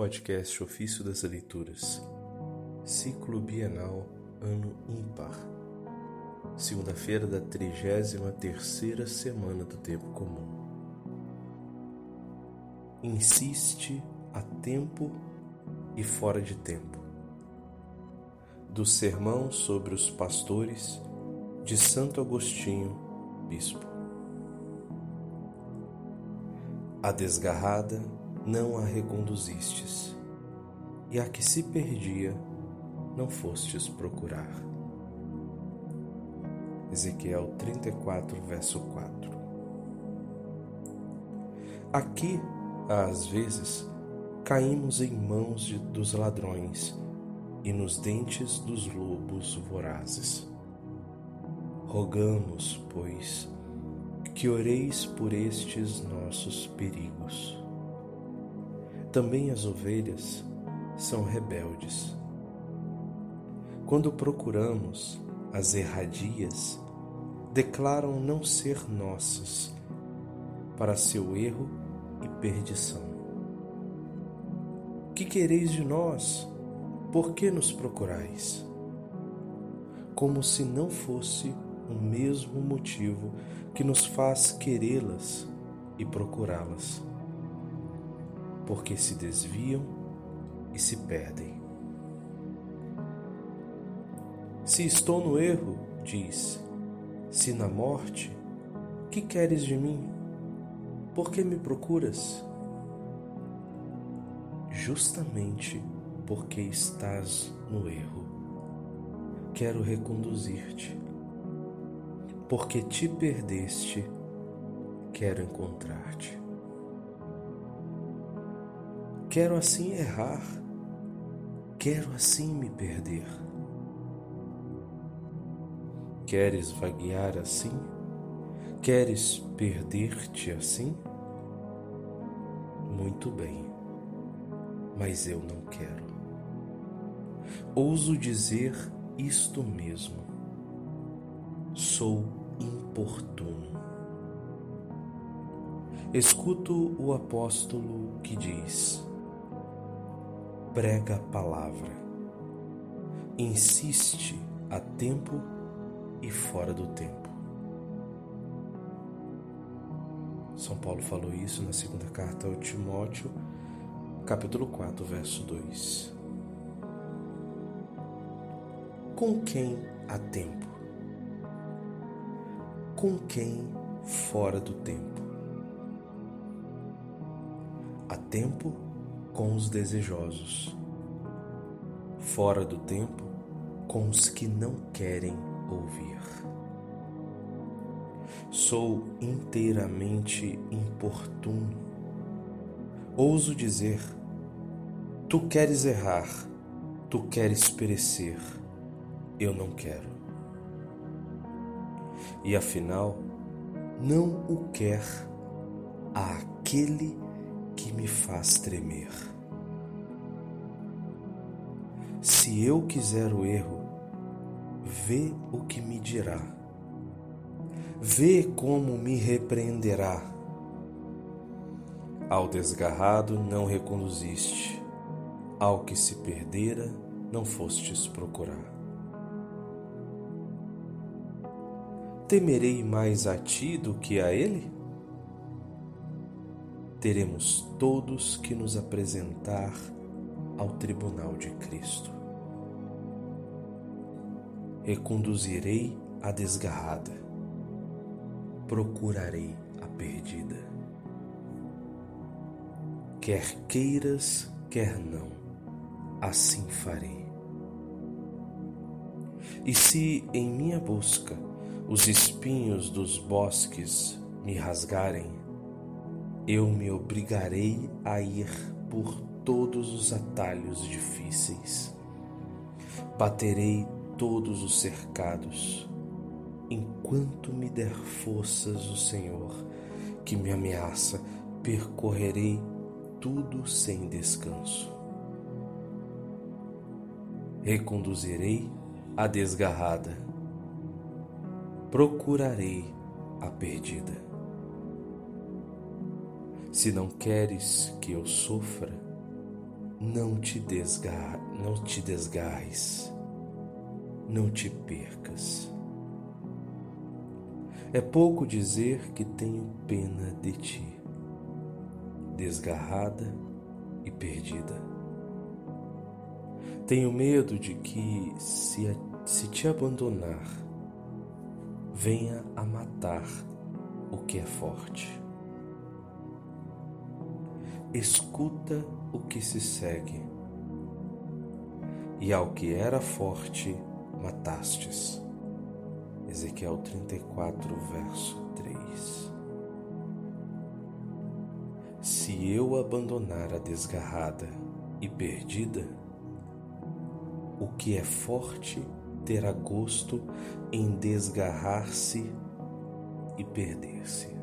Podcast Ofício das Leituras, Ciclo Bienal, Ano Ímpar, segunda-feira da 33ª semana do Tempo Comum. Insiste a tempo e fora de tempo. Do Sermão sobre os Pastores de Santo Agostinho, Bispo. A desgarrada não a reconduzistes, e a que se perdia não fostes procurar. Ezequiel 34, verso 4. Aqui, às vezes, caímos em mãos de, dos ladrões e nos dentes dos lobos vorazes. Rogamos, pois, que oreis por estes nossos perigos também as ovelhas são rebeldes. Quando procuramos as erradias, declaram não ser nossas, para seu erro e perdição. Que quereis de nós? Por que nos procurais? Como se não fosse o mesmo motivo que nos faz querê-las e procurá-las porque se desviam e se perdem. Se estou no erro, diz, se na morte, que queres de mim? Por que me procuras? Justamente porque estás no erro. Quero reconduzir-te. Porque te perdeste, quero encontrar-te. Quero assim errar, quero assim me perder. Queres vaguear assim? Queres perder-te assim? Muito bem, mas eu não quero. Ouso dizer isto mesmo. Sou importuno. Escuto o apóstolo que diz: prega a palavra, insiste a tempo e fora do tempo. São Paulo falou isso na segunda carta ao Timóteo, capítulo 4, verso 2. Com quem há tempo? Com quem fora do tempo? Há tempo com os desejosos, fora do tempo com os que não querem ouvir. Sou inteiramente importuno. Ouso dizer: Tu queres errar, tu queres perecer, eu não quero. E afinal, não o quer aquele me faz tremer. Se eu quiser o erro, vê o que me dirá, vê como me repreenderá. Ao desgarrado não reconduziste, ao que se perdera não fostes procurar. Temerei mais a ti do que a ele? Teremos todos que nos apresentar ao tribunal de Cristo. Reconduzirei a desgarrada, procurarei a perdida. Quer queiras, quer não, assim farei. E se em minha busca os espinhos dos bosques me rasgarem, eu me obrigarei a ir por todos os atalhos difíceis. Baterei todos os cercados, enquanto me der forças o Senhor, que me ameaça, percorrerei tudo sem descanso. Reconduzirei a desgarrada, procurarei a perdida. Se não queres que eu sofra, não te, desgar, não te desgarres, não te percas. É pouco dizer que tenho pena de ti, desgarrada e perdida. Tenho medo de que, se, se te abandonar, venha a matar o que é forte. Escuta o que se segue, e ao que era forte matastes. Ezequiel 34, verso 3. Se eu abandonar a desgarrada e perdida, o que é forte terá gosto em desgarrar-se e perder-se.